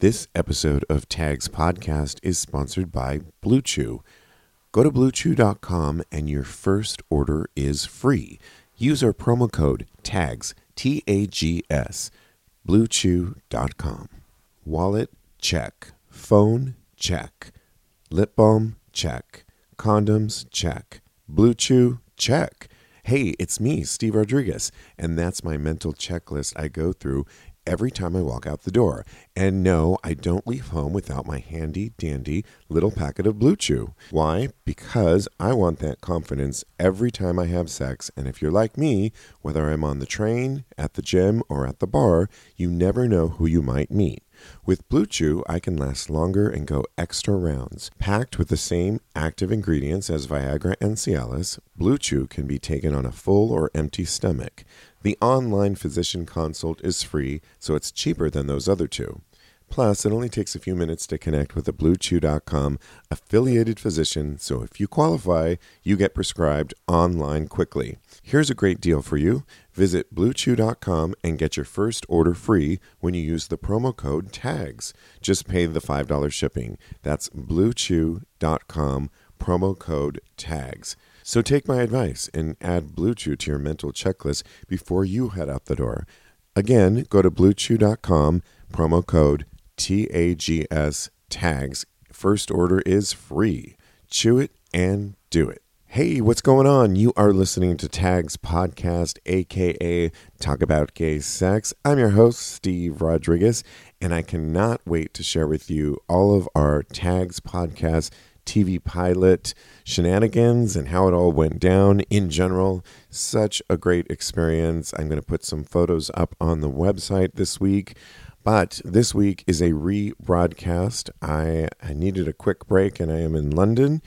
This episode of Tags Podcast is sponsored by Blue Chew. Go to bluechew.com and your first order is free. Use our promo code TAGS, T A G S, bluechew.com. Wallet, check. Phone, check. Lip balm, check. Condoms, check. Blue Chew, check. Hey, it's me, Steve Rodriguez, and that's my mental checklist I go through every time I walk out the door. And no, I don't leave home without my handy dandy little packet of Blue Chew. Why? Because I want that confidence every time I have sex. And if you're like me, whether I'm on the train, at the gym, or at the bar, you never know who you might meet. With Blue Chew, I can last longer and go extra rounds. Packed with the same active ingredients as Viagra and Cialis, Blue Chew can be taken on a full or empty stomach. The online physician consult is free, so it's cheaper than those other two. Plus, it only takes a few minutes to connect with a BlueChew.com affiliated physician, so if you qualify, you get prescribed online quickly. Here's a great deal for you. Visit BlueChew.com and get your first order free when you use the promo code TAGS. Just pay the $5 shipping. That's BlueChew.com, promo code TAGS. So take my advice and add BlueChew to your mental checklist before you head out the door. Again, go to bluechew.com, promo code TAGS tags. First order is free. Chew it and do it. Hey, what's going on? You are listening to Tags Podcast, aka Talk About Gay Sex. I'm your host, Steve Rodriguez, and I cannot wait to share with you all of our Tags Podcast TV pilot shenanigans and how it all went down in general. Such a great experience. I'm going to put some photos up on the website this week. But this week is a rebroadcast. I, I needed a quick break and I am in London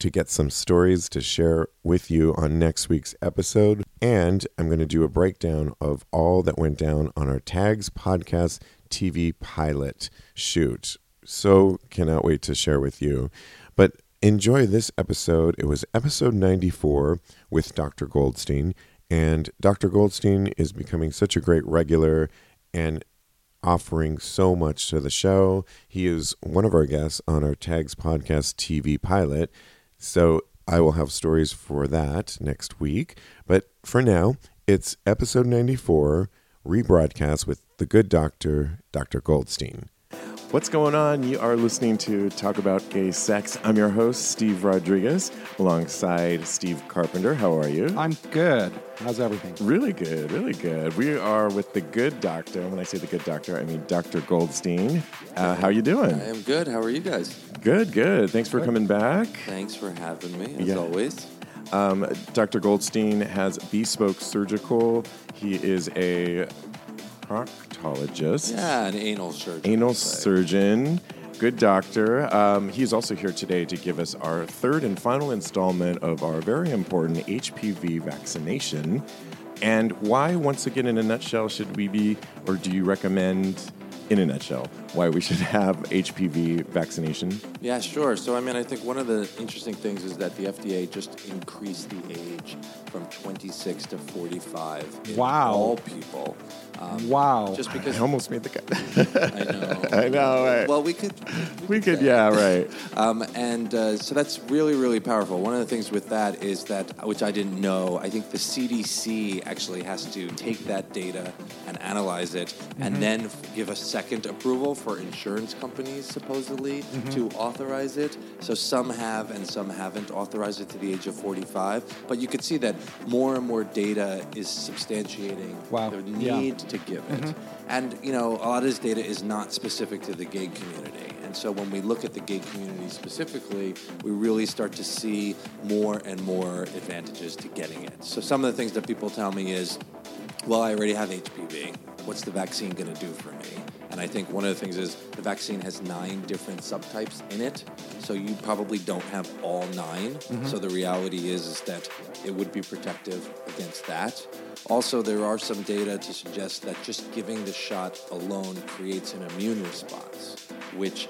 to get some stories to share with you on next week's episode. And I'm going to do a breakdown of all that went down on our Tags Podcast TV pilot shoot. So cannot wait to share with you. But enjoy this episode. It was episode 94 with Dr. Goldstein. And Dr. Goldstein is becoming such a great regular and offering so much to the show. He is one of our guests on our Tags Podcast TV pilot. So I will have stories for that next week. But for now, it's episode 94, rebroadcast with the good doctor, Dr. Goldstein. What's going on? You are listening to Talk About Gay Sex. I'm your host, Steve Rodriguez, alongside Steve Carpenter. How are you? I'm good. How's everything? Really good, really good. We are with the good doctor. When I say the good doctor, I mean Dr. Goldstein. Uh, how are you doing? I am good. How are you guys? Good, good. Thanks for coming back. Thanks for having me, as Yeah. always. Um, Dr. Goldstein has Bespoke Surgical. He is a proctologist. Yeah, an anal surgeon. anal surgeon, good doctor. Um, he's also here today to give us our third and final installment of our very important HPV vaccination. And why, once again, in a nutshell, should we be, or do you recommend in a nutshell, why we should have HPV vaccination? Yeah, sure. So, I mean, I think one of the interesting things is that the FDA just increased the age from 26 to 45 in Wow. all people. Um, Wow. Just because I almost made the cut. I know. I know, right. Well, we could. we could, say. yeah, right. Um, and uh, so that's really, really powerful. One of the things with that is that, which I didn't know, I think the CDC actually has to take that data and analyze it and then give a second approval for insurance companies, supposedly, mm-hmm. to authorize it. So some have and some haven't authorized it to the age of 45. But you could see that more and more data is substantiating Wow. the Yeah. need to give it. Mm-hmm. And, you know, a lot of this data is not specific to the gay community. And so when we look at the gay community specifically, we really start to see more and more advantages to getting it. So some of the things that people tell me is, well, I already have HPV. What's the vaccine going to do for me? And I think one of the things is the vaccine has nine different subtypes in it. So you probably don't have all 9 mm-hmm. So the reality is, is that it would be protective against that. Also, there are some data to suggest that just giving the shot alone creates an immune response, which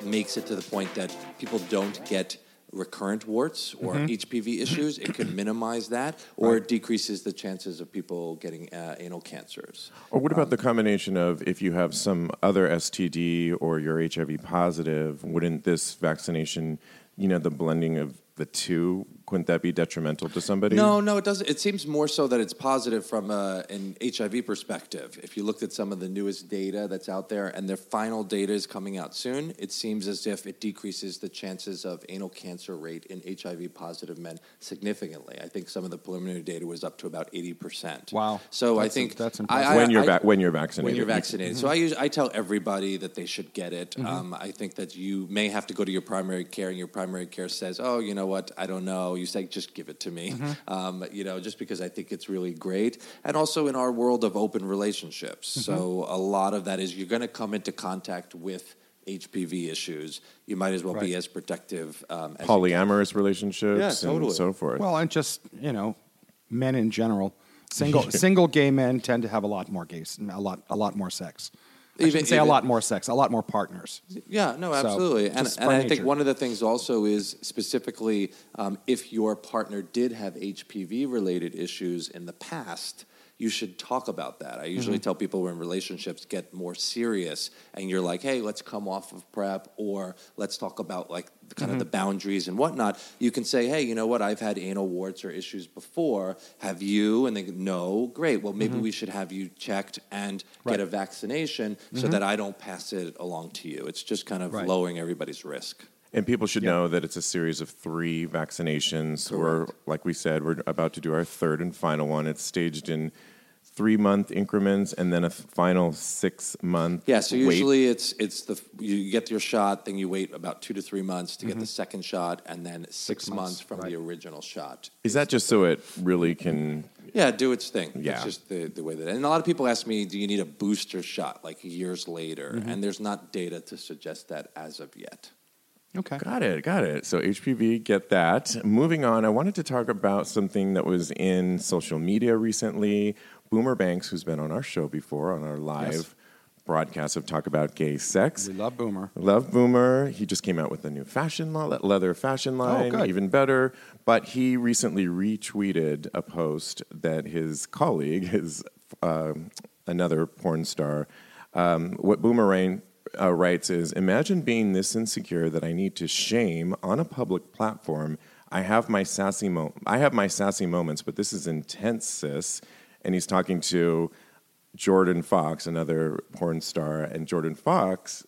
makes it to the point that people don't get recurrent warts or mm-hmm. HPV mm-hmm. issues. It could minimize that, or it decreases the chances of people getting uh, anal cancers. Or what about um, the combination of if you have some other STD or you're HIV positive, wouldn't this vaccination, you know, the blending of the two, couldn't that be detrimental to somebody? No, no, it doesn't. It seems more so that it's positive from a, an HIV perspective. If you looked at some of the newest data that's out there, and their final data is coming out soon, it seems as if it decreases the chances of anal cancer rate in HIV positive men significantly. I think some of the preliminary data was up to about eighty percent. Wow. So I That's- think that's I- I- when you're va- when you're vaccinated. when you're You- vaccinated. So I use, I tell everybody that they should get it. Um, I think that you may have to go to your primary care, and your primary care says, "Oh, you know what? I don't know." You say, "Just give it to me," um, you know, just because I think it's really great. And also in our world of open relationships, so a lot of that is you're going to come into contact with. HPV issues, you might as well be as protective um, as you can. polyamorous relationships Yeah, totally. and so forth. Well, and just you know, men in general, single single gay men tend to have a lot more gays, a lot a lot more sex. I Even- say even- a lot more sex, a lot more partners. Yeah, no, So, absolutely. and and I think one of the things also is specifically um, if your partner did have HPV related issues in the past, you should talk about that. I usually Mm-hmm. tell people when relationships get more serious and you're like, hey, let's come off of PrEP or let's talk about like the- kind of the Mm-hmm. boundaries and whatnot. You can say, hey, you know what? I've had anal warts or issues before. Have you? And they go, no, great. Well, maybe we should have you checked and Mm-hmm. Right. get a vaccination so that I don't pass it along to you. It's just kind of Right. lowering everybody's risk. And people should know that it's a series of three vaccinations. We're, like we said, we're about to do our third and final one. It's staged in three month increments and then a final six month. Yeah, so wait. usually it's it's the you get your shot, then you wait about two to three months to get Mm-hmm. the second shot, and then six, months, months, from right. the original shot. Is that just so it really can? Yeah, do its thing. Yeah. It's just the, the way that. And a lot of people ask me, do you need a booster shot like years later? Mm-hmm. And there's not data to suggest that as of yet. Okay. Got it, got it. So HPV, get that. Moving on, I wanted to talk about something that was in social media recently. Boomer Banks, who's been on our show before, on our live Yes. broadcast of Talk About Gay Sex. We love Boomer. Love Boomer. He just came out with a new fashion line, leather fashion line, good. even better. But he recently retweeted a post that his colleague, his um, another porn star, um, what Boomerang uh, writes is: Imagine being this insecure that I need to shame on a public platform. I have my sassy mo- I have my sassy moments, but this is intense, sis. And he's talking to Jordan Fox, another porn star, and Jordan Fox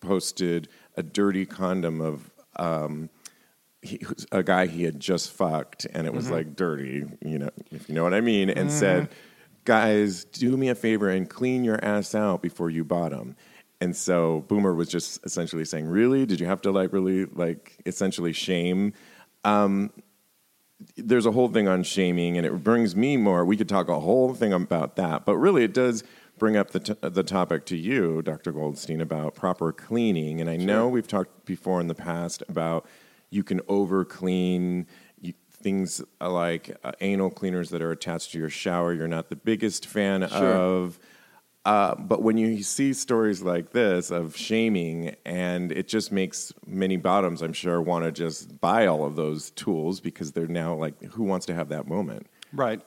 posted a dirty condom of um, he, a guy he had just fucked, and it was like dirty, you know, if you know what I mean, and said, "Guys, do me a favor and clean your ass out before you bottom." And so Boomer was just essentially saying, "Really? Did you have to like really like essentially shame?" Um, there's a whole thing on shaming, and it brings me more. We could talk a whole thing about that, but really, it does bring up the t- the topic to you, Dr. Goldstein, about proper cleaning. And I know we've talked before in the past about you can over clean. Things like uh, anal cleaners that are attached to your shower, you're not the biggest fan of. Uh, but when you see stories like this of shaming, and it just makes many bottoms, I'm sure, want to just buy all of those tools because they're now like, who wants to have that moment? Right.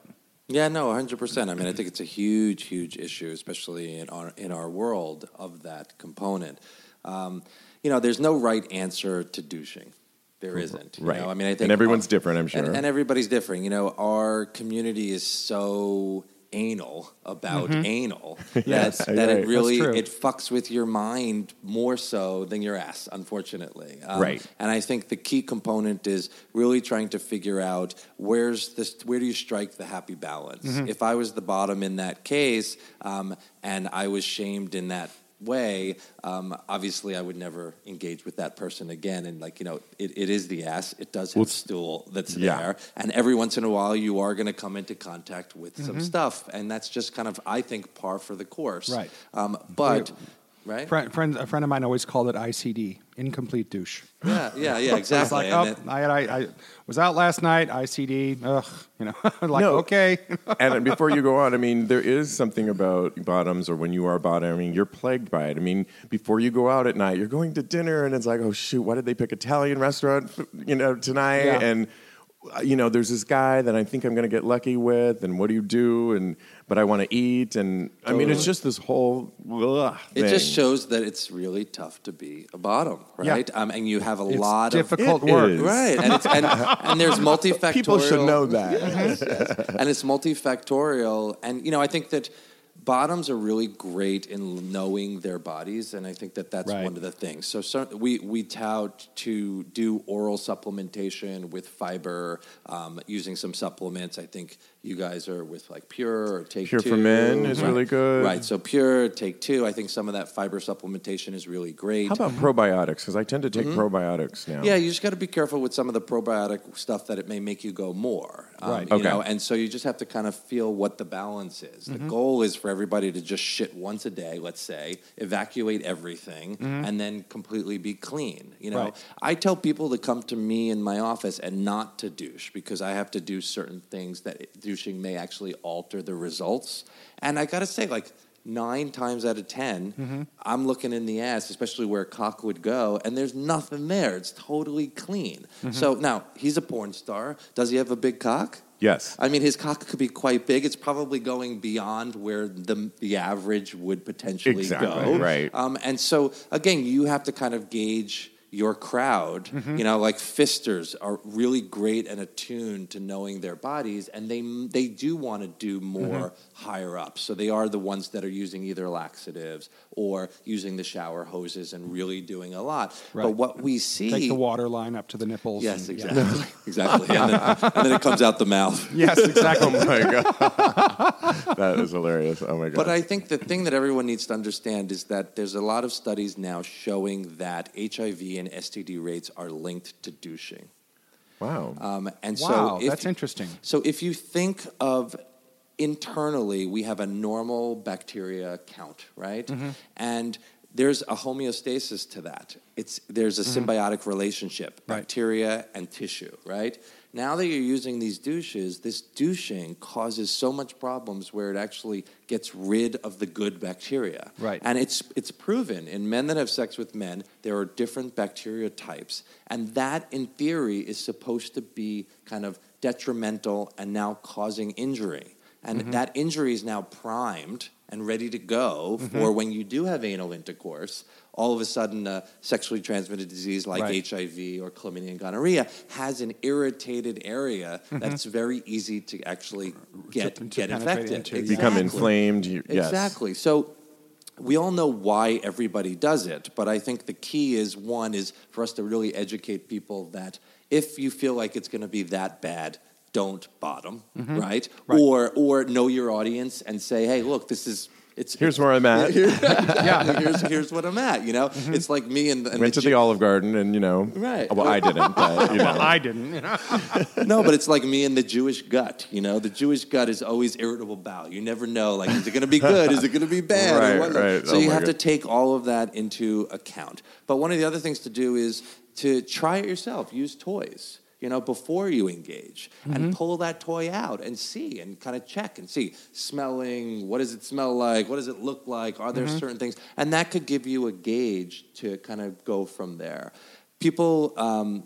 Yeah, no, 100%. I mean, I think it's a huge, huge issue, especially in our, in our world of that component. Um, you know, there's no right answer to douching. There isn't. you Right. know? I mean, I think And everyone's different, I'm sure. And, and everybody's different. You know, our community is so anal about anal Yes. that, that Right. it really it fucks with your mind more so than your ass unfortunately Um, Right. and i think the key component is really trying to figure out where's this where do you strike the happy balance Mm-hmm. if i was the bottom in that case um, and i was shamed in that way um, obviously i would never engage with that person again. And like you know it, it is the ass. It does have stool that's Yeah. there. And every once in a while you are going to come into contact with Mm-hmm. some stuff. And that's just kind of i think par for the course. Right. um, but right Friend, friend, a friend of mine always called it ICD, incomplete douche. yeah yeah yeah It's exactly like, oh, then- I, I, I was out last night, ICD, ugh, you know, like, No. okay. and before you go on, I mean, there is something about bottoms, or when you are bottoming, you're plagued by it. I mean, before you go out at night, you're going to dinner, and it's like, oh shoot, why did they pick Italian restaurant, you know, tonight? Yeah. And you know, there's this guy that I think I'm going to get lucky with, and what do you do? And but I want to eat, and I mean, it's just this whole. Ugh, It just shows that it's really tough to be a bottom, Yeah. right? Um, and you have a It's lot difficult It work. right, and, it's, and, and there's multifactorial. People should know that. Yes, yes. and it's multifactorial, and you know, I think that bottoms are really great in knowing their bodies, and I think that that's Right. one of the things. So, cer we we tout to do oral supplementation with fiber, um, using some supplements. I think you guys are with like Pure or Take Pure Two. for Men is really good. Right. So Pure, Take Two. I think some of that fiber supplementation is really great. How about probiotics? Because I tend to take probiotics now. Mm-hmm. Yeah, you just got to be careful with some of the probiotic stuff that it may make you go more. Um, Right. You Okay. know, and so you just have to kind of feel what the balance is. The goal is for everybody to just shit once a day, let's say, evacuate everything, and then completely be clean. You know, Right. I tell people to come to me in my office and not to douche because I have to do certain things that it- douching may actually alter the results. And I got to say, like, nine times out of 10, I'm looking in the ass, especially where cock would go, and there's nothing there. It's totally clean. So now, he's a porn star. Does he have a big cock? Yes. I mean, his cock could be quite big. It's probably going beyond where the the average would potentially Exactly, go. right. Um, and so, again, you have to kind of gauge your crowd. Mm-hmm. You know, like fisters are really great and attuned to knowing their bodies, and they they do want to do more Mm-hmm. higher up. So they are the ones that are using either laxatives or using the shower hoses and really doing a lot. But what we see, Take the water line up to the nipples. yes, and- yeah. exactly, exactly, and then, and then it comes out the mouth. Yes, exactly. Oh my god, that is hilarious. Oh my god. But I think the thing that everyone needs to understand is that there's a lot of studies now showing that HIV and STD rates are linked to douching. wow. Um, and Wow, so if, that's interesting. So if you think of internally, we have a normal bacteria count, right? Mm-hmm. And there's a homeostasis to that. It's there's a symbiotic relationship, Mm-hmm. Right. bacteria and tissue, right? Now that you're using these douches, this douching causes so much problems where it actually gets rid of the good bacteria. Right. And it's it's proven in men that have sex with men, there are different bacteria types. And that in theory is supposed to be kind of detrimental and now causing injury. And Mm-hmm. that injury is now primed and ready to go Mm-hmm. for when you do have anal intercourse. All of a sudden, a sexually transmitted disease like Right. HIV or chlamydia and gonorrhea has an irritated area that's very easy to actually get, Mm-hmm. to get infected. into, yeah. Become inflamed. You, yes. Exactly. So we all know why everybody does it, but I think the key is one is for us to really educate people that if you feel like it's going to be that bad, don't bottom, right? Mm-hmm. Right. Or or know your audience and say, hey, look, this is it's Here's where I'm at. yeah. here's here's what I'm at. You know, Mm-hmm. it's like me and, and Went to Jew- the Olive Garden, and you know, Right. Well, I didn't, but you know, I didn't. You know? no, but it's like me and the Jewish gut. You know, the Jewish gut is always irritable bowel. You never know, like, is it going to be good? Is it going to be bad? Right, or right. So Oh you my have to take all of that into account. But one of the other things to do is to try it yourself. Use toys. You know, before you engage and pull that toy out and see and kind of check and see smelling, what does it smell like? What does it look like? Are there certain things? And that could give you a gauge to kind of go from there. People, um,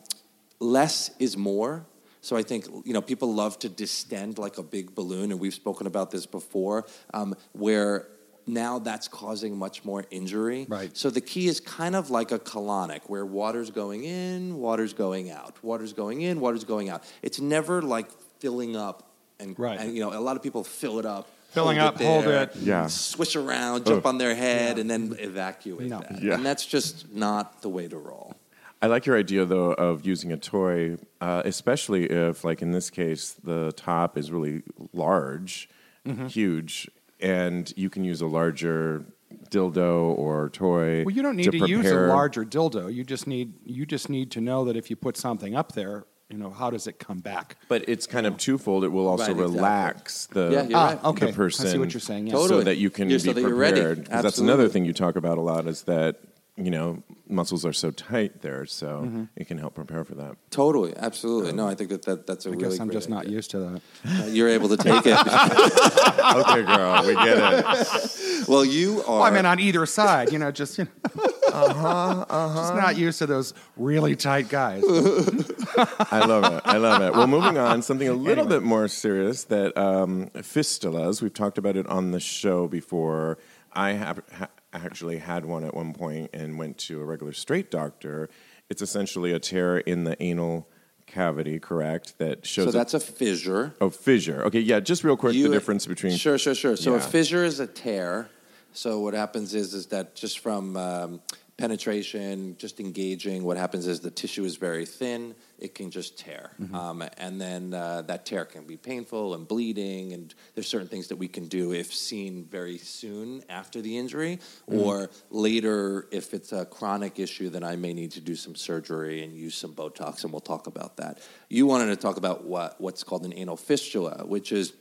less is more. So I think you know people love to distend like a big balloon, and we've spoken about this before, um, where now that's causing much more injury. Right. So the key is kind of like a colonic, where water's going in, water's going out, water's going in, water's going out. It's never like filling up and, Right. and you know a lot of people fill it up. Filling hold up, hold there, it. Yeah. Swish around, jump Ugh. on their head, and then evacuate No. that. Yeah. And that's just not the way to roll. I like your idea though of using a toy, uh, especially if, like in this case, the top is really large, Mm-hmm. huge, and you can use a larger dildo or toy. Well, you don't need to, use a larger dildo. You just need you just need to know that if you put something up there, you know how does it come back? But it's kind of twofold. It will also Right, exactly. relax the Yeah, you're Ah, right. okay. the person. I see what you're saying. Yes. So that you can Yeah, be so that you're ready. prepared. 'Cause that's another thing you talk about a lot is that you know muscles are so tight there, so Mm-hmm. it can help prepare for that. Totally, absolutely. No, I think that, that that's a I really. guess I'm great just not idea. used to that. Uh, You're able to take it. okay, girl, we get it. well, you are. Well, I mean, on either side, you know, just you know, uh-huh, uh-huh. just not used to those really tight guys. I love it. I love it. Well, moving on, something a little bit more serious that um, fistulas. We've talked about it on the show before. I have ha- actually had one at one point and went to a regular straight doctor. It's essentially a tear in the anal cavity, correct? That shows. so that's a fissure. oh fissure. Okay, yeah. Just real quick, You- the difference between Sure, sure, sure. So a fissure is a tear. So what happens is is that just from um, penetration, just engaging, what happens is the tissue is very thin. It can just tear, Mm-hmm. um, and then uh, that tear can be painful and bleeding. And there's certain things that we can do if seen very soon after the injury, Mm-hmm. or later if it's a chronic issue. Then I may need to do some surgery and use some Botox, and we'll talk about that. You wanted to talk about what what's called an anal fistula, which is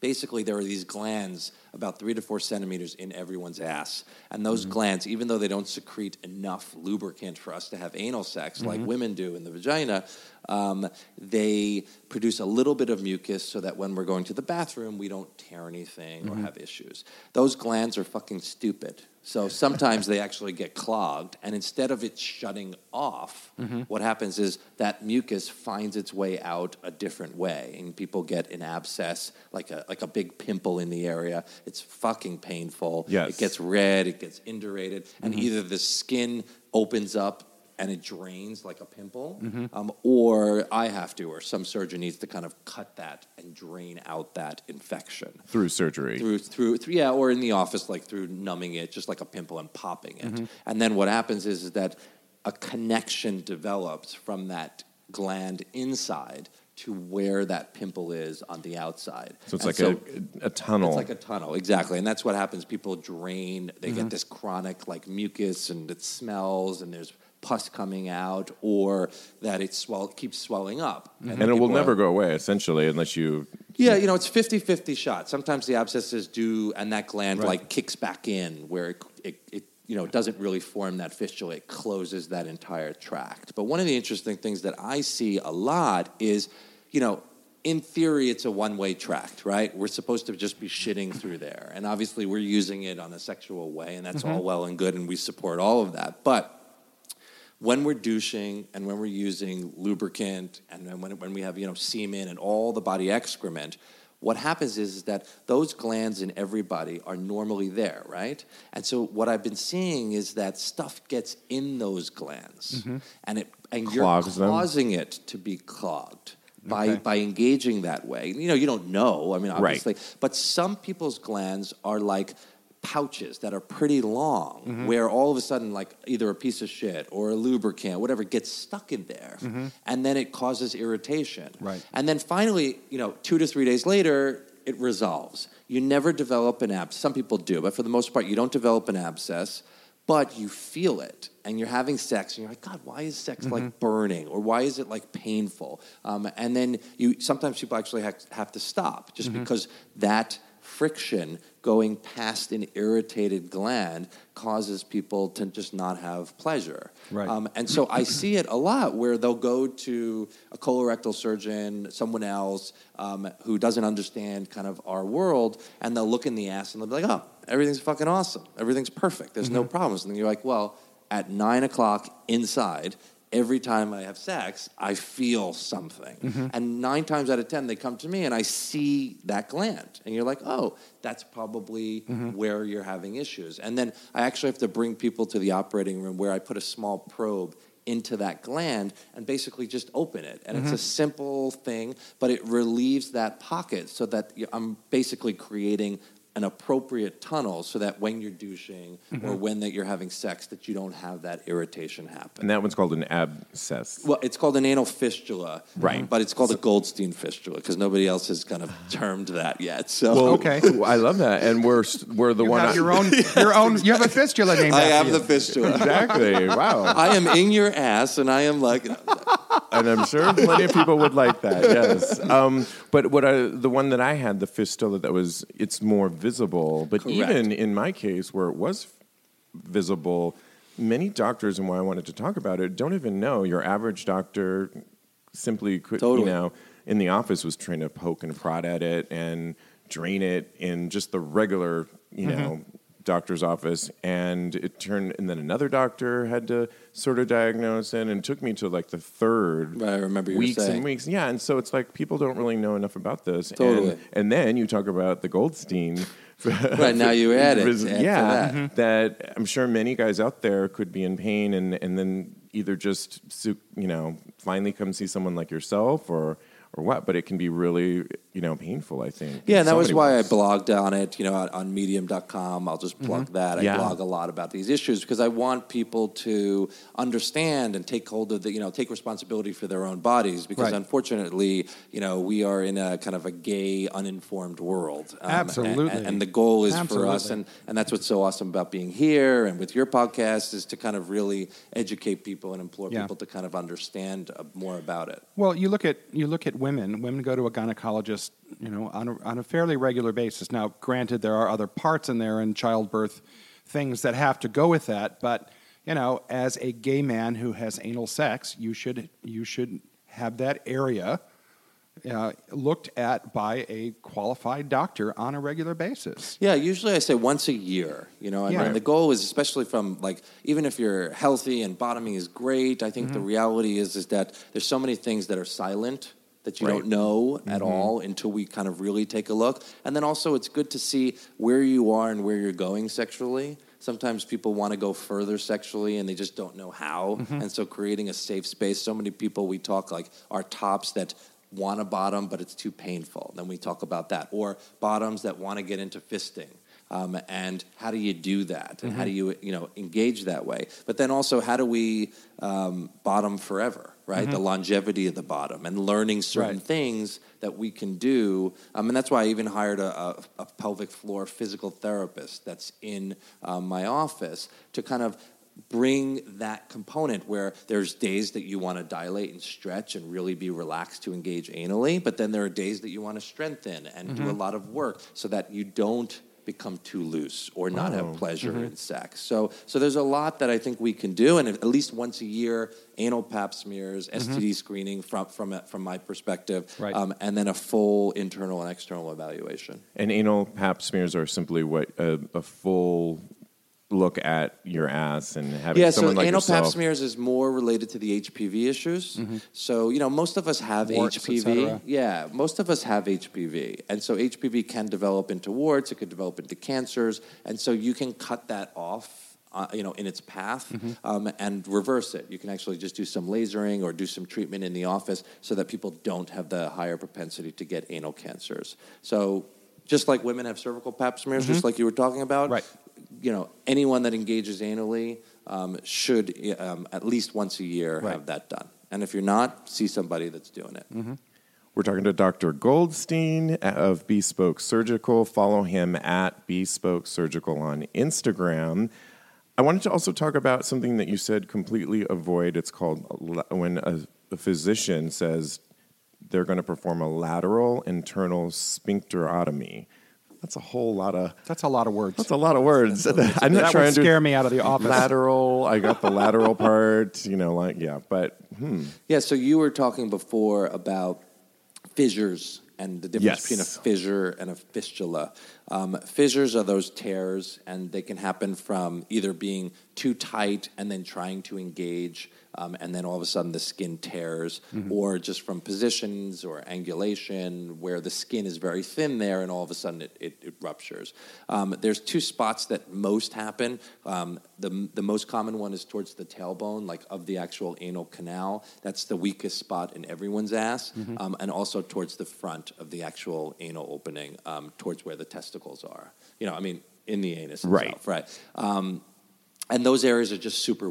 basically there are these glands about three to four centimeters in everyone's ass. And those mm-hmm. glands even though they don't secrete enough lubricant for us to have anal sex like mm-hmm. women do in the vagina um, they produce a little bit of mucus so that when we're going to the bathroom we don't tear anything or mm-hmm. have issues. Those glands are fucking stupid so sometimes they actually get clogged, and instead of it shutting off, mm-hmm. what happens is that mucus finds its way out a different way, and people get an abscess, like a like a big pimple in the area. It's fucking painful. Yes. It gets red, it gets indurated, and mm-hmm. either the skin opens up and it drains like a pimple, um, or I have to, or some surgeon needs to kind of cut that and drain out that infection through surgery. through, through through yeah or in the office like through numbing it just like a pimple and popping it and then what happens is, is that a connection develops from that gland inside to where that pimple is on the outside so it's And like a, a tunnel. it's like a tunnel, exactly, and that's what happens. People drain; they Mm-hmm. get this chronic like mucus, and it smells, and there's pus coming out, or that it swell keeps swelling up, mm-hmm. and it will are- never go away, essentially, unless you. yeah, you know, it's 50-50 shot. Sometimes the abscesses do, and that gland Right. like kicks back in where it, it, it, you know, doesn't really form that fistula. It closes that entire tract. But one of the interesting things that I see a lot is, you know, in theory, it's a one-way tract, right? We're supposed to just be shitting through there, and obviously, we're using it on a sexual way, and that's mm-hmm. all well and good, and we support all of that. But when we're douching and when we're using lubricant and when, when we have you know semen and all the body excrement what happens is, is that those glands in everybody are normally there right and so what i've been seeing is that stuff gets in those glands mm-hmm. and it and Clogs you're them. causing it to be clogged by, Okay. by engaging that way you know you don't know i mean Right. obviously but some people's glands are like pouches that are pretty long Mm-hmm. where all of a sudden like either a piece of shit or a lubricant whatever gets stuck in there and then it causes irritation Mm-hmm. Right. and then finally you know two to three days later it resolves you never develop an abscess some people do but for the most part you don't develop an abscess but you feel it and you're having sex and you're like god why is sex Mm-hmm. like burning or why is it like painful um, and then you sometimes people actually have, have to stop just Mm-hmm. because that friction going past an irritated gland causes people to just not have pleasure. Right. Um, and so I see it a lot where they'll go to a colorectal surgeon, someone else um, who doesn't understand kind of our world, and they'll look in the ass and they'll be like, oh, everything's fucking awesome. Everything's perfect. There's no problems. And then you're like, well, at nine o'clock inside, every time I have sex, I feel something. Mm-hmm. And nine times out of 10, they come to me and I see that gland. And you're like, oh, that's probably mm-hmm. where you're having issues. And then I actually have to bring people to the operating room where I put a small probe into that gland and basically just open it. And it's mm-hmm. a simple thing, but it relieves that pocket so that I'm basically creating an appropriate tunnel so that when you're douching or when that you're having sex that you don't have that irritation happen. And that one's called an abscess. Well, it's called an anal fistula, Right. But it's called a Goldstein fistula because nobody else has kind of termed that yet. So Well, Okay. I love that, and we're we're the You one. have I- your own, your own. You have a fistula named I have you. the fistula. exactly. Wow. I am in your ass, and I am like, and I'm sure plenty of people would like that. Yes, um, but what I, the one that I had, the fistula, that was it's more visible. But Correct. even in my case, where it was visible, many doctors, and why I wanted to talk about it, don't even know. Your average doctor simply could, Totally. you know, in the office was trying to poke and prod at it and drain it in just the regular, you Mm-hmm. know. Doctor's office, and it turned, and then another doctor had to sort of diagnose it, and it took me to like the third I remember you weeks saying. and weeks. Yeah, and so it's like people don't really know enough about this. Totally. And, and then you talk about the Goldstein. Right, now you add it, Vis- add to yeah, that. Mm-hmm. that I'm sure many guys out there could be in pain and, and then either just you know finally come see someone like yourself or or what. But it can be really you know painful. I think. Yeah, and that so was why ways. I blogged on it, you know, on- on medium.com. I'll just plug that. I Yeah. blog a lot about these issues because I want people to understand and take hold of the, you know, take responsibility for their own bodies because Right. unfortunately, you know, we are in a kind of a gay, uninformed world. Um, and- Absolutely. And, and the goal is for us, and, and that's what's so awesome about being here and with your podcast is to kind of really educate people and implore Yeah. people to kind of understand uh, more about it. Well, you look at you look at women. Women go to a gynecologist, you know, on a, on a fairly regular basis. Now, granted, there are other parts in there and childbirth things that have to go with that. But you know, as a gay man who has anal sex, you should you should have that area uh, looked at by a qualified doctor on a regular basis. Yeah, usually I say once a year. You know, and, Yeah. and the goal is especially from like even if you're healthy and bottoming is great. I think the Mm-hmm. reality is is that there's so many things that are silent that you don't know at Mm-hmm. all until we kind of really take a look. And then also it's good to see where you are and where you're going sexually. Sometimes people want to go further sexually and they just don't know how. Mm-hmm. And so creating a safe space. So many people we talk like are tops that want a bottom, but it's too painful. Then we talk about that. Or bottoms that want to get into fisting. Um, and how do you do that? And how do you, you know, engage that way? But then also, how do we um, bottom forever, right? The longevity of the bottom and learning certain Right. things that we can do. Um, and that's why I even hired a, a, a pelvic floor physical therapist that's in um, my office to kind of bring that component where there's days that you want to dilate and stretch and really be relaxed to engage anally, but then there are days that you want to strengthen and do a lot of work so that you don't become too loose or not have pleasure in sex. So so there's a lot that I think we can do and at least once a year anal pap smears, STD screening from from from my perspective Right. um, and then a full internal and external evaluation. And anal pap smears are simply what a full look at your ass and having Yeah, so like anal pap smears is more related to the HPV issues. So, you know, most of us have Warts, HPV. Yeah, most of us have HPV. And so HPV can develop into warts, it could develop into cancers. And so you can cut that off. Uh, you know, in its path, um, and reverse it. You can actually just do some lasering or do some treatment in the office so that people don't have the higher propensity to get anal cancers. So, just like women have cervical pap smears, just like you were talking about, Right. You know, anyone that engages anally um, should um, at least once a year Right. have that done. And if you're not, see somebody that's doing it. We're talking to Dr. Goldstein of Bespoke Surgical. Follow him at Bespoke Surgical on Instagram. I wanted to also talk about something that you said completely avoid. It's called when a, a physician says they're going to perform a lateral internal sphincterotomy. That's a whole lot of. That's a lot of words. That's a lot of words. I'm not that sure I would under- scare me out of the office. Lateral. I got the lateral part. You know, like yeah, but hmm. Yeah, so you were talking before about fissures and the difference Yes. between a fissure and a fistula. Um, fissures are those tears, and they can happen from either being too tight and then trying to engage, um, and then all of a sudden the skin tears, or just from positions or angulation where the skin is very thin there, and all of a sudden it, it, it ruptures. Um, there's two spots that most happen. Um, the, the most common one is towards the tailbone, like of the actual anal canal. That's the weakest spot in everyone's ass, um, and also towards the front of the actual anal opening, um, towards where the testicles are. You know, I mean, in the anus Right. itself, right? Um, and those areas are just super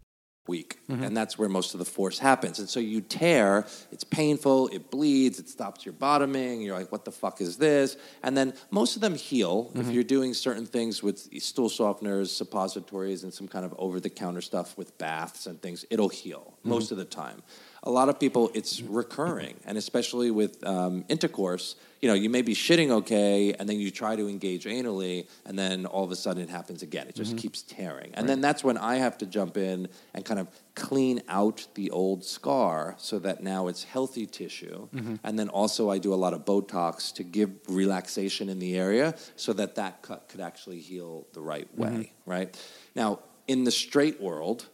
Weak. Mm-hmm. And that's where most of the force happens. And so you tear, it's painful, it bleeds, it stops your bottoming. You're like, what the fuck is this? And then most of them heal if mm-hmm. you're doing certain things with stool softeners, suppositories, and some kind of over the counter stuff with baths and things. It'll heal mm-hmm. most of the time. A lot of people, it's recurring, and especially with um, intercourse, you know, you may be shitting okay, and then you try to engage anally, and then all of a sudden it happens again. It just mm-hmm. keeps tearing. And then that's when I have to jump in and kind of clean out the old scar so that now it's healthy tissue. Mm-hmm. And then also I do a lot of Botox to give relaxation in the area so that that cut could actually heal the right mm-hmm. way, right? Now, in the straight world,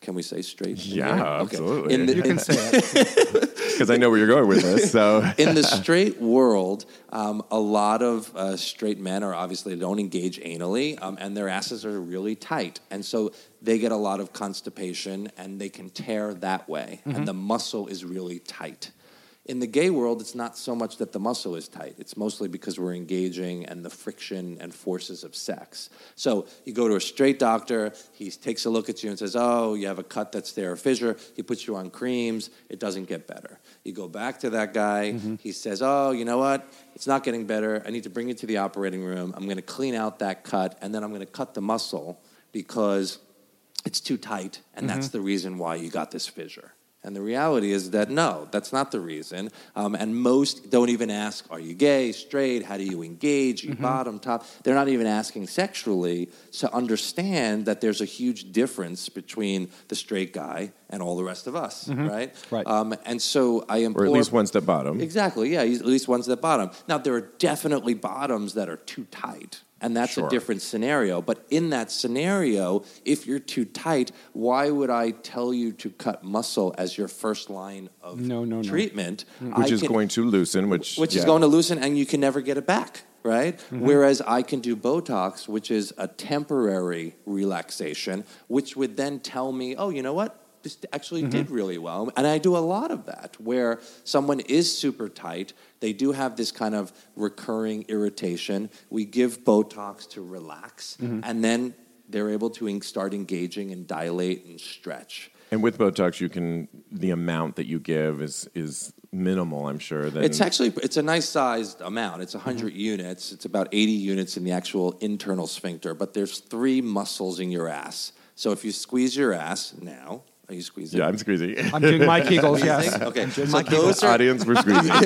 can we say straight? Yeah, here? absolutely. In the, You can say it. because I know where you're going with this. So in the straight world, um, a lot of uh, straight men are obviously don't engage anally, um, and their asses are really tight, and so they get a lot of constipation, and they can tear that way, and the muscle is really tight. In the gay world, it's not so much that the muscle is tight. It's mostly because we're engaging and the friction and forces of sex. So you go to a straight doctor, he takes a look at you and says, Oh, you have a cut that's there, a fissure. He puts you on creams, it doesn't get better. You go back to that guy, mm-hmm. he says, Oh, you know what? It's not getting better. I need to bring you to the operating room. I'm going to clean out that cut, and then I'm going to cut the muscle because it's too tight, and mm-hmm. that's the reason why you got this fissure. And the reality is that no, that's not the reason. Um, and most don't even ask, are you gay, straight? How do you engage? You bottom, top? They're not even asking sexually to understand that there's a huge difference between the straight guy and all the rest of us, right? Right. Um, and so I am or at least one step bottom. Exactly, yeah, at least one's at bottom. Now, there are definitely bottoms that are too tight, and that's Sure. a different scenario. But in that scenario, if you're too tight, why would I tell you to cut muscle as your first line of No, no, no. treatment? which I is can- going to loosen, which which is going to loosen and you can never get it back right Mm-hmm. whereas i can do botox which is a temporary relaxation which would then tell me oh you know what this actually Mm-hmm. did really well and i do a lot of that where someone is super tight they do have this kind of recurring irritation we give botox to relax Mm-hmm. and then they're able to start engaging and dilate and stretch And with Botox, you can the amount that you give is is minimal. I'm sure. Than, It's actually it's a nice sized amount. It's 100 units. It's about 80 units in the actual internal sphincter, but there's three muscles in your ass. So if you squeeze your ass now, are you squeezing? yeah, I'm squeezing. I'm doing my Kegels, yes. Okay, so those are Audience, we're squeezing.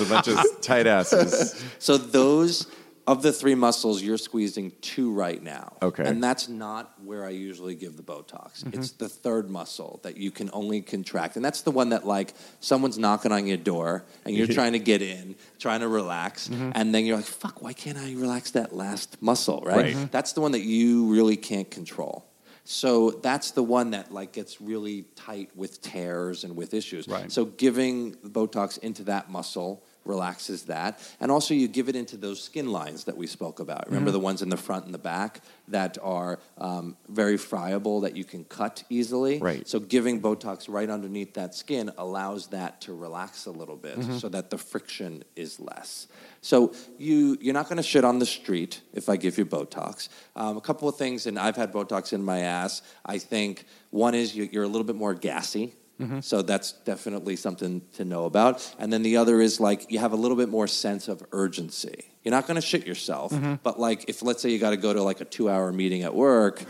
It's a bunch of tight asses. So those of the three muscles, you're squeezing two right now. Okay. And that's not where I usually give the Botox. Mm-hmm. It's the third muscle that you can only contract. And that's the one that like someone's knocking on your door and you're trying to get in, trying to relax, mm-hmm. and then you're like, fuck, why can't I relax that last muscle, right? Right. That's the one that you really can't control. So that's the one that like gets really tight with tears and with issues. Right. So giving Botox into that muscle relaxes that. And also you give it into those skin lines that we spoke about. Mm-hmm. Remember the ones in the front and the back that are um, very friable that you can cut easily? Right. So giving Botox right underneath that skin allows that to relax a little bit Mm-hmm. so that the friction is less. So you, you're not going to shit on the street if I give you Botox. Um, a couple of things, and I've had Botox in my ass. I think one is you, you're a little bit more gassy. So that's definitely something to know about. And then the other is like you have a little bit more sense of urgency. You're not going to shit yourself, but like if let's say you got to go to like a two hour meeting at work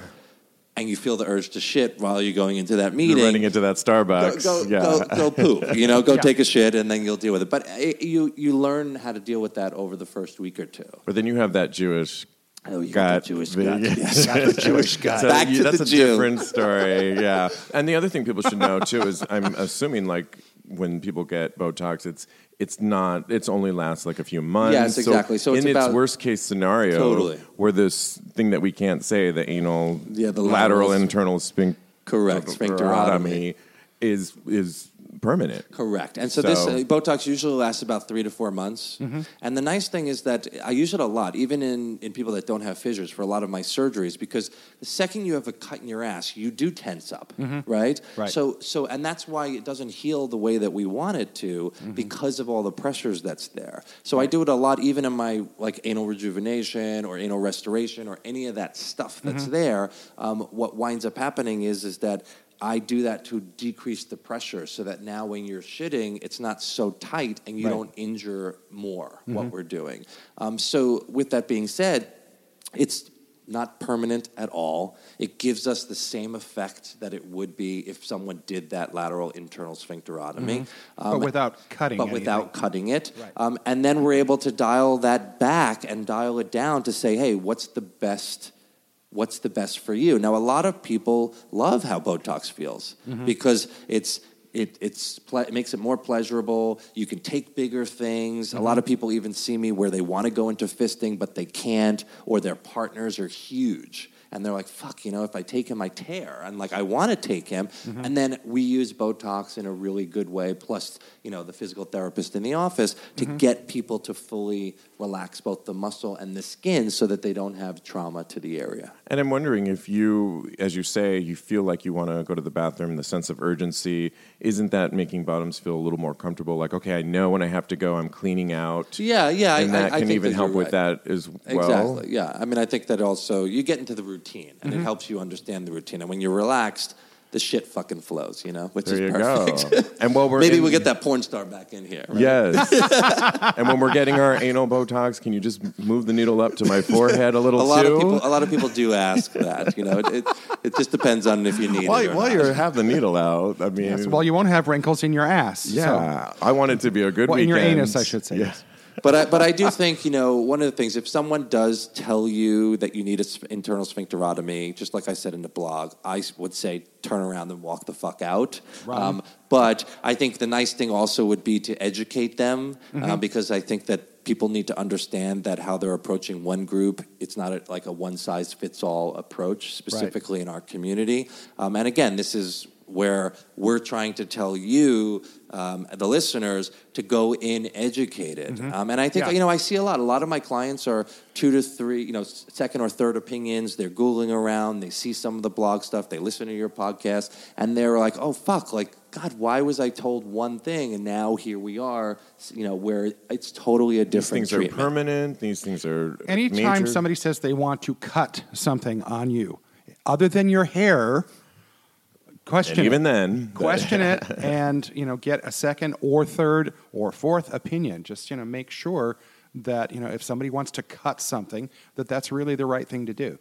and you feel the urge to shit while you're going into that meeting, You're running into that Starbucks. go, yeah. go, go poop. You know, go take a shit and then you'll deal with it. But uh, you you learn how to deal with that over the first week or two. But then you have that Jewish. Oh, you got the Jewish gut. Yes, got the Jewish gut. So Back you- to that's the a Jew. different story. Yeah. And the other thing people should know too is I'm assuming like when people get Botox, it's it's not it's only lasts like a few months. Yes, exactly. So it's in its worst case scenario, Totally. where this thing that we can't say, the anal Yeah, the lateral lateral- internal sphincter Correct, sphincterotomy. is is permanent. Correct. And so, this uh, Botox usually lasts about three to four months. And the nice thing is that I use it a lot, even in, in people that don't have fissures for a lot of my surgeries, because the second you have a cut in your ass, you do tense up, right? Right. So, so, and that's why it doesn't heal the way that we want it to because of all the pressures that's there. So I do it a lot, even in my like anal rejuvenation or anal restoration or any of that stuff that's there. Um, what winds up happening is is that I do that to decrease the pressure so that now when you're shitting, it's not so tight and you Right. don't injure more what we're doing. Um, so, with that being said, it's not permanent at all. It gives us the same effect that it would be if someone did that lateral internal sphincterotomy. But without cutting But without anything. cutting it. Right. Um, and then we're able to dial that back and dial it down to say, hey, what's the best? What's the best for you? Now, a lot of people love how Botox feels Mm-hmm. because it's it it's ple- it makes it more pleasurable. You can take bigger things. A mm-hmm. lot of people even see me where they want to go into fisting but they can't, or their partners are huge. And they're like, fuck, you know, if I take him, I tear. And like, I want to take him. Mm-hmm. And then we use Botox in a really good way, plus, you know, the physical therapist in the office to mm-hmm. get people to fully relax both the muscle and the skin so that they don't have trauma to the area. And I'm wondering if you, as you say, you feel like you want to go to the bathroom, the sense of urgency, isn't that making bottoms feel a little more comfortable? Like, okay, I know when I have to go, I'm cleaning out. Yeah, yeah. I- and that I, I can think even that help with right. that as well. Exactly. Yeah. I mean, I think that also you get into the routine, and Mm-hmm. it helps you understand the routine. And when you're relaxed, the shit fucking flows. You know, which There you is perfect. go. and while we're Maybe in- we'll get that porn star back in here. right? Yes. and when we're getting our anal Botox, can you just move the needle up to my forehead a little A lot too? of people, a lot of people do ask that. You know, it, it, it just depends on if you need while, it. Or while not. you have the needle out, I mean, Yes, well, you won't have wrinkles in your ass. so- yeah, I want it to be a good Well, in your anus, I should say. Yeah. yes. But I, but I do think you know one of the things if someone does tell you that you need an internal sphincterotomy, just like I said in the blog, I would say turn around and walk the fuck out. Um, but I think the nice thing also would be to educate them uh, because I think that people need to understand that how they're approaching one group, it's not a, like a one size fits all approach specifically in our community. Um, and again, this is where we're trying to tell you, um, the listeners, to go in educated. Um, and I think, Yeah. you know, I see a lot. A lot of my clients are two to three, you know, second or third opinions. They're Googling around, they see some of the blog stuff, they listen to your podcast, and they're like, oh, fuck, like, God, why was I told one thing? And now here we are, you know, where it's totally a different thing. These different things are permanent. These things are Anytime major. somebody says they want to cut something on you, other than your hair, question And even it. then, question it and you know get a second or third or fourth opinion just you know make sure that you know if somebody wants to cut something that that's really the right thing to do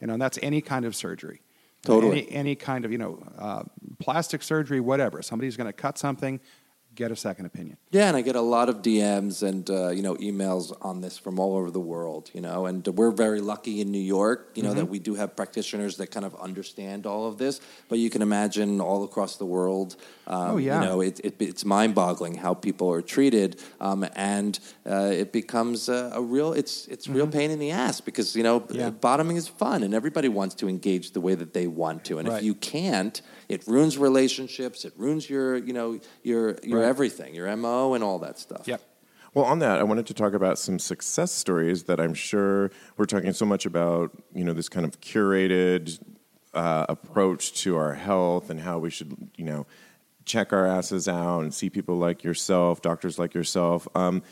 you know and that's any kind of surgery Totally. any, any kind of you know uh, plastic surgery whatever somebody's going to cut something get a second opinion Yeah, and I get a lot of DMs and uh, you know emails on this from all over the world. You know, and we're very lucky in New York. You know that we do have practitioners that kind of understand all of this. But you can imagine all across the world. Um, Oh, yeah. You know, it, it, it's mind-boggling how people are treated, um, and uh, it becomes a, a real it's it's real pain in the ass because you know Yeah. bottoming is fun and everybody wants to engage the way that they want to, and Right. if you can't, it ruins relationships. It ruins your you know your your Right. everything, your mo and all that stuff. yep Well, on that, I wanted to talk about some success stories that I'm sure we're talking so much about, you know, this kind of curated uh, approach to our health and how we should, you know, check our asses out and see people like yourself, doctors like yourself. Um,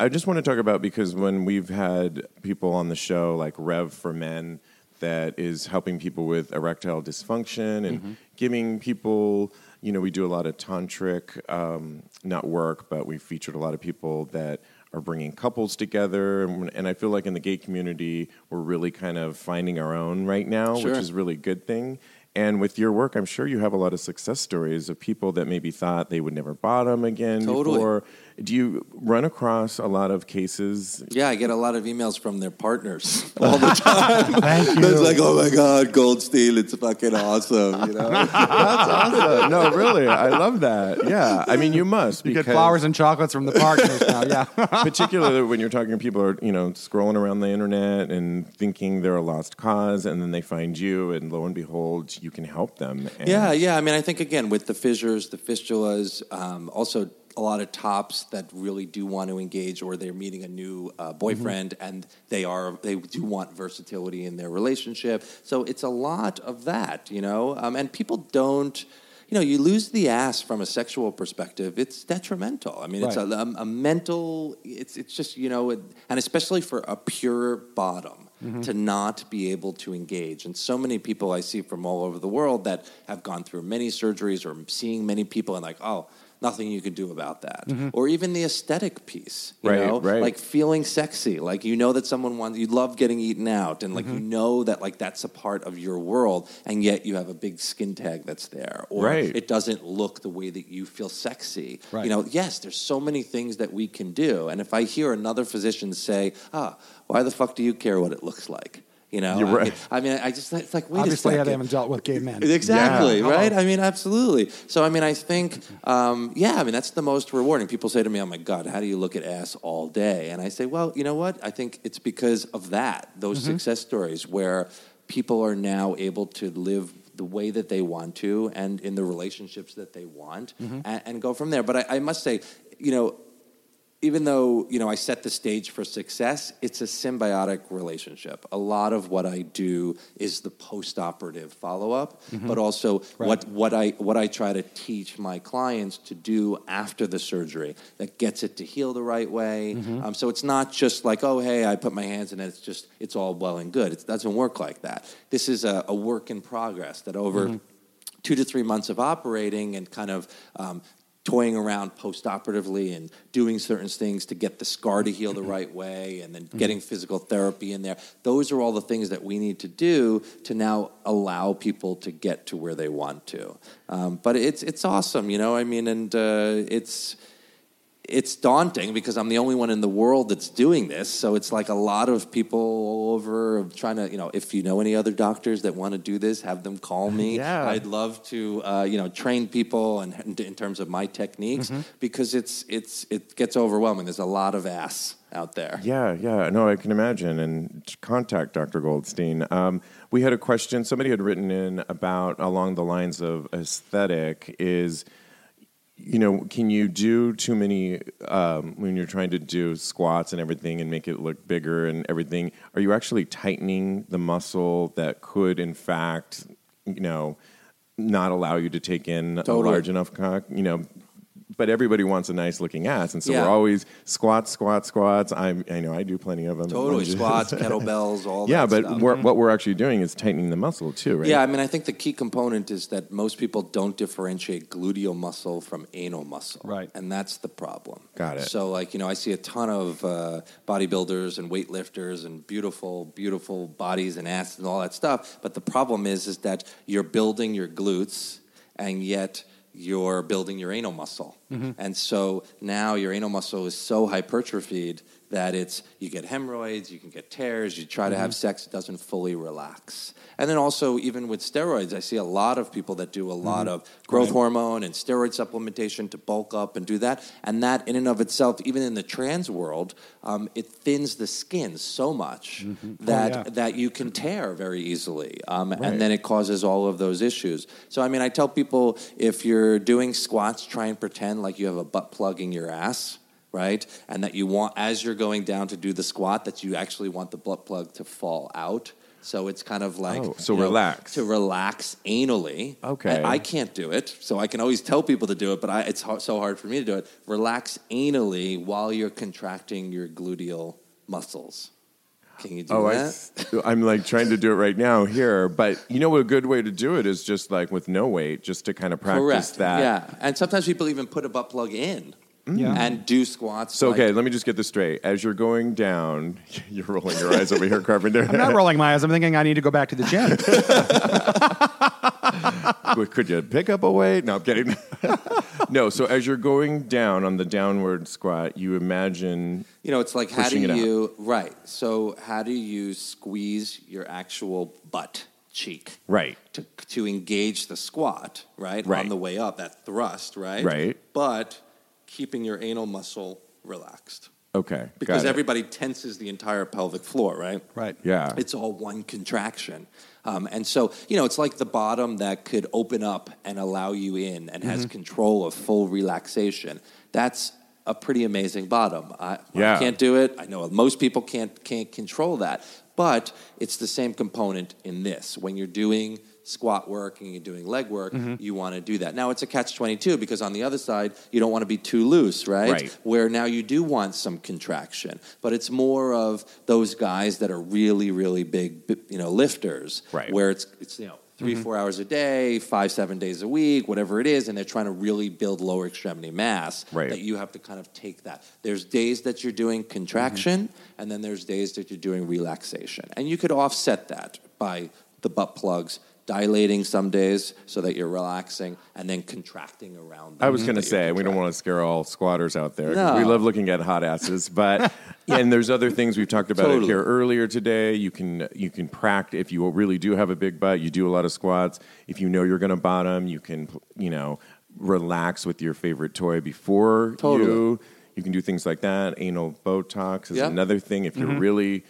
I just want to talk about because when we've had people on the show like Rev for Men, that is helping people with erectile dysfunction and giving people, you know, we do a lot of tantric, um, not work, but we featured a lot of people that are bringing couples together. And, and I feel like in the gay community, we're really kind of finding our own right now, Sure. which is a really good thing. And with your work, I'm sure you have a lot of success stories of people that maybe thought they would never bottom again Totally. before. Do you run across a lot of cases? Yeah, I get a lot of emails from their partners all the time. thank it's like, oh my God, Goldstein, it's fucking awesome. You know? That's awesome. No, really, I love that. Yeah, I mean, you must. you get flowers and chocolates from the partners now yeah particularly when you're talking to people are you know scrolling around the internet and thinking they're a lost cause and then they find you and lo and behold you can help them and Yeah, yeah. I mean, I think again with the fissures, the fistulas, um, also a lot of tops that really do want to engage, or they're meeting a new uh, boyfriend, and they are they do want versatility in their relationship. So it's a lot of that, you know. Um, and people don't. You know, you lose the ass from a sexual perspective. It's detrimental. I mean, it's a, Right. a, a mental. It's it's just you know, and especially for a pure bottom to not be able to engage. And so many people I see from all over the world that have gone through many surgeries or seeing many people and like, oh, nothing you can do about that. Or even the aesthetic piece, you Right, know, right. like feeling sexy, like you know that someone wants, you love getting eaten out, and like Mm-hmm. you know that like that's a part of your world, and yet you have a big skin tag that's there, or Right. it doesn't look the way that you feel sexy. Right. You know, yes, there's so many things that we can do, and if I hear another physician say, "Ah, why the fuck do you care what it looks like?" You know, You're I right. mean, I mean, I just it's like wait a obviously second. they haven't dealt with gay men Exactly, Yeah. right? Uh-huh. I mean, absolutely. So, I mean, I think, um, yeah, I mean, that's the most rewarding. People say to me, oh my God, how do you look at ass all day? And I say, well, you know what? I think it's because of that, those mm-hmm. success stories where people are now able to live the way that they want to and in the relationships that they want mm-hmm. and, and go from there. But I, I must say, you know, even though you know I set the stage for success, it's a symbiotic relationship. A lot of what I do is the post-operative follow-up, but also what what I what I try to teach my clients to do after the surgery that gets it to heal the right way. Um, so it's not just like oh hey I put my hands in it. It's just it's all well and good. It doesn't work like that. This is a, a work in progress that over two to three months of operating and kind of um, toying around post-operatively and doing certain things to get the scar to heal the right way and then getting physical therapy in there. Those are all the things that we need to do to now allow people to get to where they want to. Um, but it's it's awesome you know i mean and uh, it's it's daunting because I'm the only one in the world that's doing this. So it's like a lot of people all over trying to, you know, if you know any other doctors that want to do this, have them call me. Yeah. I'd love to, uh, you know, train people and in terms of my techniques Mm-hmm. because it's it's it gets overwhelming. There's a lot of ass out there. Yeah, yeah, no, I can imagine. And contact Dr. Goldstein. Um, we had a question. Somebody had written in about along the lines of aesthetic is, you know, can you do too many um, when you're trying to do squats and everything and make it look bigger and everything? Are you actually tightening the muscle that could, in fact, you know, not allow you to take in a large enough cock? You know, but everybody wants a nice looking ass, and so Yeah. we're always squats, squats, squats. I'm, I know I do plenty of them. Totally, Lunges. squats, kettlebells, all yeah, that but stuff. we're, what we're actually doing is tightening the muscle too, right? Yeah, I mean, I think the key component is that most people don't differentiate gluteal muscle from anal muscle. Right. And that's the problem. Got it. So, like, you know, I see a ton of uh, bodybuilders and weightlifters and beautiful, beautiful bodies and asses and all that stuff. But the problem is, is that you're building your glutes and yet you're building your anal muscle. Mm-hmm. And so now your anal muscle is so hypertrophied that it's you get hemorrhoids, you can get tears, you try to have sex, it doesn't fully relax. And then also even with steroids, I see a lot of people that do a lot of growth hormone and steroid supplementation to bulk up and do that. And that in and of itself, even in the trans world, um, it thins the skin so much that yeah. that you can tear very easily. Um, Right. And then it causes all of those issues. So I mean I tell people if you're doing squats, try and pretend like you have a butt plug in your ass right? And that you want, as you're going down to do the squat, that you actually want the butt plug to fall out. So it's kind of like Oh, so you know, relax. to relax anally. Okay. And I can't do it, so I can always tell people to do it, but I, it's hard, so hard for me to do it. Relax anally while you're contracting your gluteal muscles. Can you do Oh, I, that? am like trying to do it right now here, but you know what a good way to do it is just like with no weight, just to kind of practice Correct. that. Yeah, and sometimes people even put a butt plug in Yeah. and do squats. So like- okay, let me just get this straight. As you're going down, you're rolling your eyes over here, Carpenter. I'm not rolling my eyes. I'm thinking I need to go back to the gym. Could you pick up a weight? No, I'm kidding. no. So as you're going down on the downward squat, you imagine. You know, it's like how do Pushing it out. you right? So how do you squeeze your actual butt cheek Right. to to engage the squat right, Right. on the way up? That thrust, right? Right. But keeping your anal muscle relaxed Okay. because everybody tenses the entire pelvic floor, right? right. Yeah. It's all one contraction. Um, and so, you know, it's like the bottom that could open up and allow you in and Mm-hmm. has control of full relaxation. That's a pretty amazing bottom. I, Yeah. I can't do it. I know most people can't, can't control that. But it's the same component in this. When you're doing squat work and you're doing leg work, Mm-hmm. you want to do that. Now, it's a catch 22 because on the other side, you don't want to be too loose, right? Right. where now you do want some contraction, but it's more of those guys that are really, really big, you know, lifters, Right. Where it's it's you know 3 four hours a day, five, seven days a week, whatever it is, and they're trying to really build lower extremity mass. Right. That you have to kind of take that. There's days that you're doing contraction, and then there's days that you're doing relaxation, and you could offset that by the butt plugs. Dilating some days so that you're relaxing, and then contracting around. I was going to say we don't want to scare all squatters out there. No. We love looking at hot asses, but and there's other things we've talked about Totally. here earlier today. You can you can practice if you really do have a big butt. You do a lot of squats. If you know you're going to bottom, you can you know relax with your favorite toy before Totally. you. You can do things like that. Anal Botox is Yeah. another thing. If you're mm-hmm. really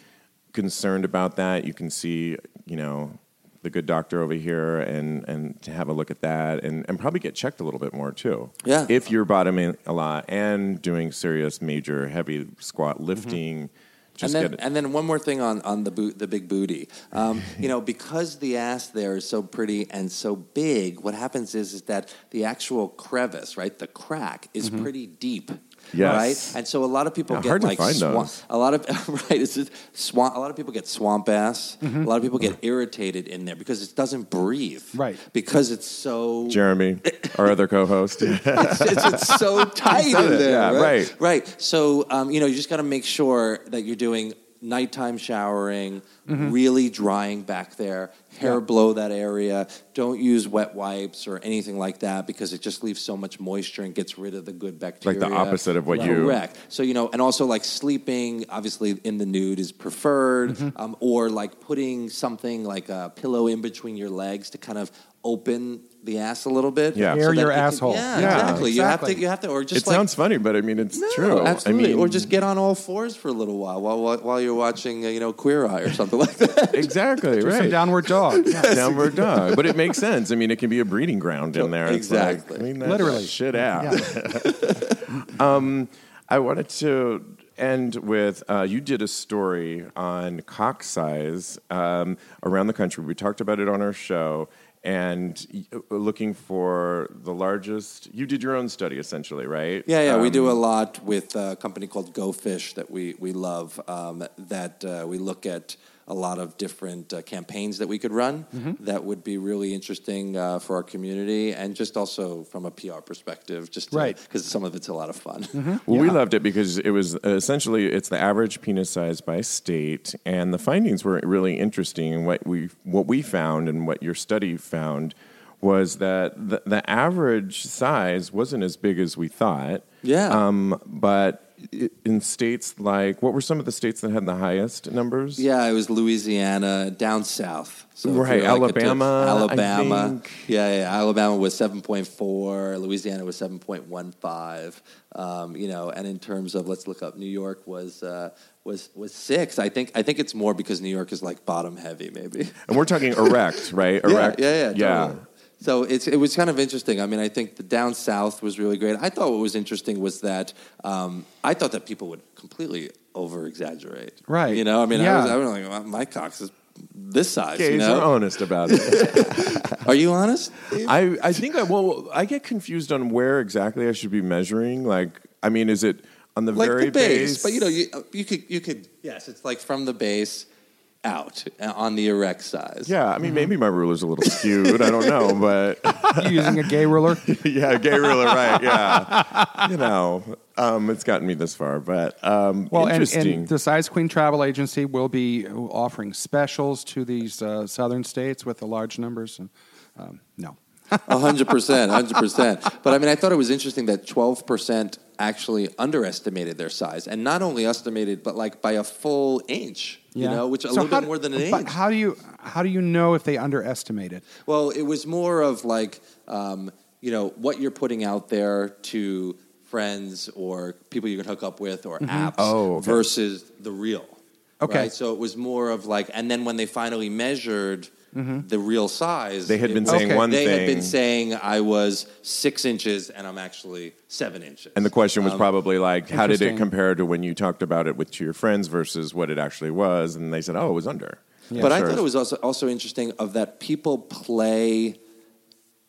concerned about that, you can see you know the good doctor over here and and to have a look at that and, and probably get checked a little bit more too. Yeah. If you're bottoming a lot and doing serious major heavy squat lifting, just and then, get it. and then one more thing on, on the boot, the big booty. Um, you know, because the ass there is so pretty and so big, what happens is is that the actual crevice, right, the crack, is pretty deep. Yes. Right, and so a lot of people Yeah, get like find swamp, those. a lot of right. It's swamp. A lot of people get swamp ass. Mm-hmm. A lot of people get irritated in there because it doesn't breathe. Right. because it's so Jeremy, our other co-host. it's, it's, it's so tight in there. yeah, right? right. Right. So um, you know, you just got to make sure that you're doing nighttime showering, Mm-hmm. really drying back there, hair blow that area. Don't use wet wipes or anything like that because it just leaves so much moisture and gets rid of the good bacteria. Like the opposite of what you- Correct. So you know, and also like sleeping, obviously in the nude is preferred, Mm-hmm. um, or like putting something like a pillow in between your legs to kind of open the ass a little bit. Yeah. Air that your it can- asshole. yeah, Yeah, exactly. You have to. You have to, or just it like sounds funny, but I mean it's no, true. Absolutely. I mean, or just get on all fours for a little while while while, while you're watching, uh, you know, Queer Eye or something like that. exactly Do right. some downward dog. Yeah. Downward dog, but it makes sense. I mean, it can be a breeding ground in there. It's like, Exactly. clean that Literally. shit out. Yeah. I wanted to end with uh, you did a story on cock size um, around the country. We talked about it on our show, and looking for the largest. You did your own study essentially, right? Yeah, yeah, we do a Um, lot with a company called Go Fish that we we love. Um, that uh, we look at a lot of different uh, campaigns that we could run Mm-hmm. that would be really interesting uh, for our community, and just also from a PR perspective, just Right. because some of it's a lot of fun. Well, we loved it because it was uh, essentially it's the average penis size by state, and the findings were really interesting. And what we what we found and what your study found was that the, the average size wasn't as big as we thought. Yeah. Um, but i- in states like what were some of the states that had the highest numbers? Yeah, it was Louisiana down south. So Right, you're like Alabama, Alabama. Yeah, yeah. Alabama was seven point four. Louisiana was seven point one five. Um, you know, and in terms of let's look up, New York was uh, was was six. I think I think it's more because New York is like bottom heavy, maybe. And we're talking erect, right? Erect. Yeah, yeah, yeah. yeah. totally. So it's it was kind of interesting. I mean, I think the down south was really great. I thought what was interesting was that um, I thought that people would completely over exaggerate. Right. You know, I mean, I Yeah. was, I was like, well, my cock is this size. Gays you know? are honest about it. Are you honest? I, I think I well I get confused on where exactly I should be measuring. Like, I mean, is it on the like very the base, but you know, you, you could you could yes, it's like from the base out uh, on the erect size. Yeah, I mean, maybe my ruler's a little skewed. I don't know, but You using a gay ruler? yeah, gay ruler, right? Yeah, you know, um, it's gotten me this far, but um, Well, and, and the Size Queen Travel Agency will be offering specials to these uh, southern states with the large numbers. And, um, no. A hundred percent, hundred percent. But I mean, I thought it was interesting that twelve percent actually underestimated their size, and not only estimated, but like by a full inch. You know, which a So little bit do- more than an but inch. How do you how do you know if they underestimate it? Well, it was more of like, um, you know, what you're putting out there to friends or people you can hook up with or apps Oh, okay. versus the real. Okay. Right? So it was more of like, and then when they finally measured the real size, They had been was- saying Okay. one they thing, had been saying I was six inches and I'm actually seven inches. and the question was Um, probably like, how did it compare to when you talked about it with to your friends versus what it actually was? And they said, oh, it was under. but I thought it was also also interesting of that people play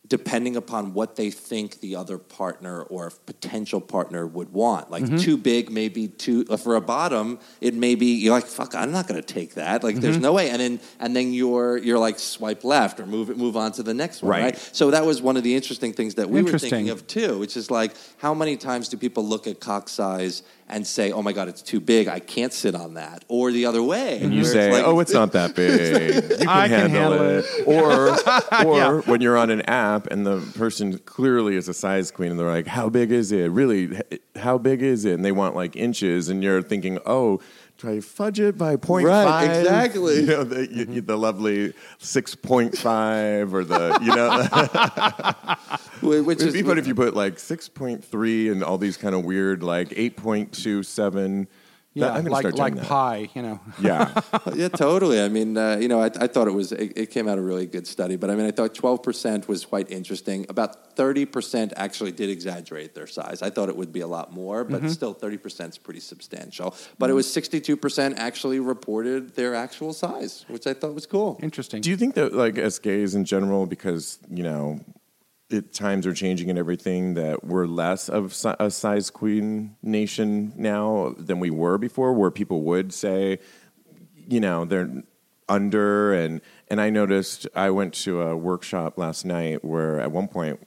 depending upon what they think the other partner or potential partner would want. Like Mm-hmm. too big, maybe too uh, for a bottom. It may be you're like fuck. I'm not going to take that. Like Mm-hmm. there's no way. And then and then you're you're like swipe left or move move on to the next one. Right. Right. So that was one of the interesting things that we were thinking of too, which is like how many times do people look at cock size and say, "Oh my god, it's too big. I can't sit on that," or the other way. And you where say, like- "Oh, it's not that big. You can, I can handle, handle it." Or, or when you're on an app and the person clearly is a size queen, and they're like, "How big is it? Really? How big is it?" And they want like inches, and you're thinking, "Oh." Try to fudge it by 0.5. Right, exactly. You know, the, you- the lovely 6.5 or the, you know. which It'd is be fun if you put like 6.3 and all these kind of weird, like 8.27. Yeah, That- I'm gonna like start doing like that. pie, you know. Yeah. yeah, totally. I mean, uh, you know, I, I thought it was it, it came out a really good study, but I mean, I thought twelve percent was quite interesting. About thirty percent actually did exaggerate their size. I thought it would be a lot more, but still, thirty percent is pretty substantial. But it was sixty-two percent actually reported their actual size, which I thought was cool. Interesting. Do you think that, like, as gays in general, because you know, it, times are changing and everything, that we're less of a size queen nation now than we were before, where people would say, you know, they're under. And and I noticed I went to a workshop last night where at one point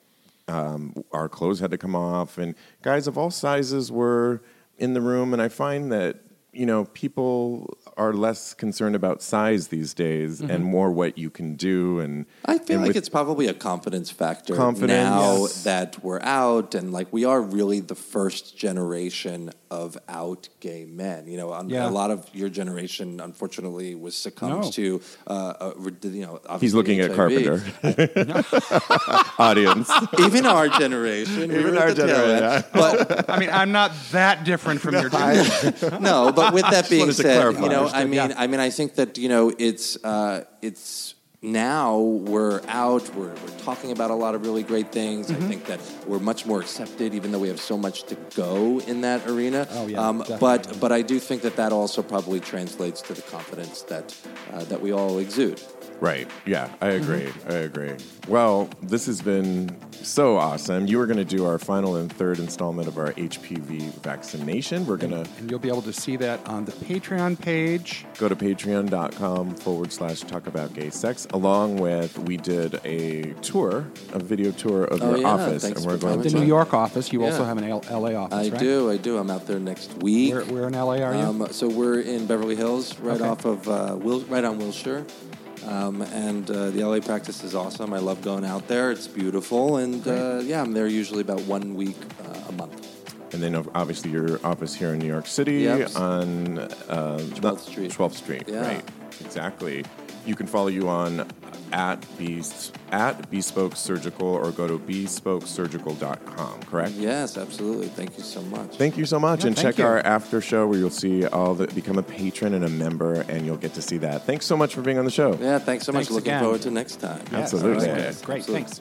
um, our clothes had to come off. And guys of all sizes were in the room. And I find that you know people are less concerned about size these days and mm-hmm. more what you can do and I feel and like it's probably a confidence factor Confidence. now Yes. that we're out and like we are really the first generation of out gay men. You know, un- Yeah. a lot of your generation, unfortunately, was succumbed No. to. Uh, uh, you know, he's obviously looking at Carpenter audience Even our generation, Even were our at the tail generation, end. But I mean, I'm not that different from your generation. no, but with that being said, you know, I mean, yeah. I mean, I think that you know, it's uh, it's now we're out, we're, we're talking about a lot of really great things. Mm-hmm. I think that we're much more accepted, even though we have so much to go in that arena. Oh, yeah, um, but but I do think that that also probably translates to the confidence that uh, that we all exude. Right. Yeah, I agree. I agree. Well, this has been so awesome. You are going to do our final and third installment of our HPV vaccination. We're going to And you'll be able to see that on the Patreon page. go to patreon.com forward slash talk about gay sex, along with we did a tour, a video tour of Oh, your yeah. office. Thanks and we're for going coming. The New York office. You also have an L- LA office, I right? do, I do. I'm out there next week. Where, where in LA are you? Um, so we're in Beverly Hills, right Okay. off of uh, Wil- right on Wilshire, um, and uh, the LA practice is awesome. I love going out there; it's beautiful, and uh, yeah, I'm there usually about one week uh, a month. And then obviously your office here in New York City Yep. on uh, 12th Street. 12th Street, Yeah. right? Exactly. You can follow you on at Bes- at Bespoke Surgical or go to bespokesurgical.com, correct? Yes, absolutely. Thank you so much. Thank you so much, Yeah, and check you. our after show where you'll see all the become a patron and a member, and you'll get to see that. Thanks so much for being on the show. yeah, thanks so much. Thanks Looking forward to next time. Yes, Absolutely. all right. Yeah. Great, Absolutely. thanks.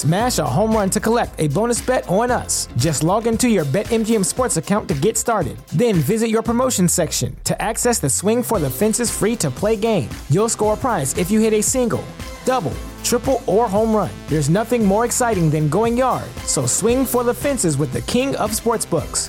Smash a home run to collect a bonus bet on us. Just log into your BetMGM Sports account to get started. Then visit your promotion section to access the Swing for the Fences free to play game. You'll score a prize if you hit a single, double, triple, or home run. There's nothing more exciting than going yard. So swing for the fences with the king of sportsbooks.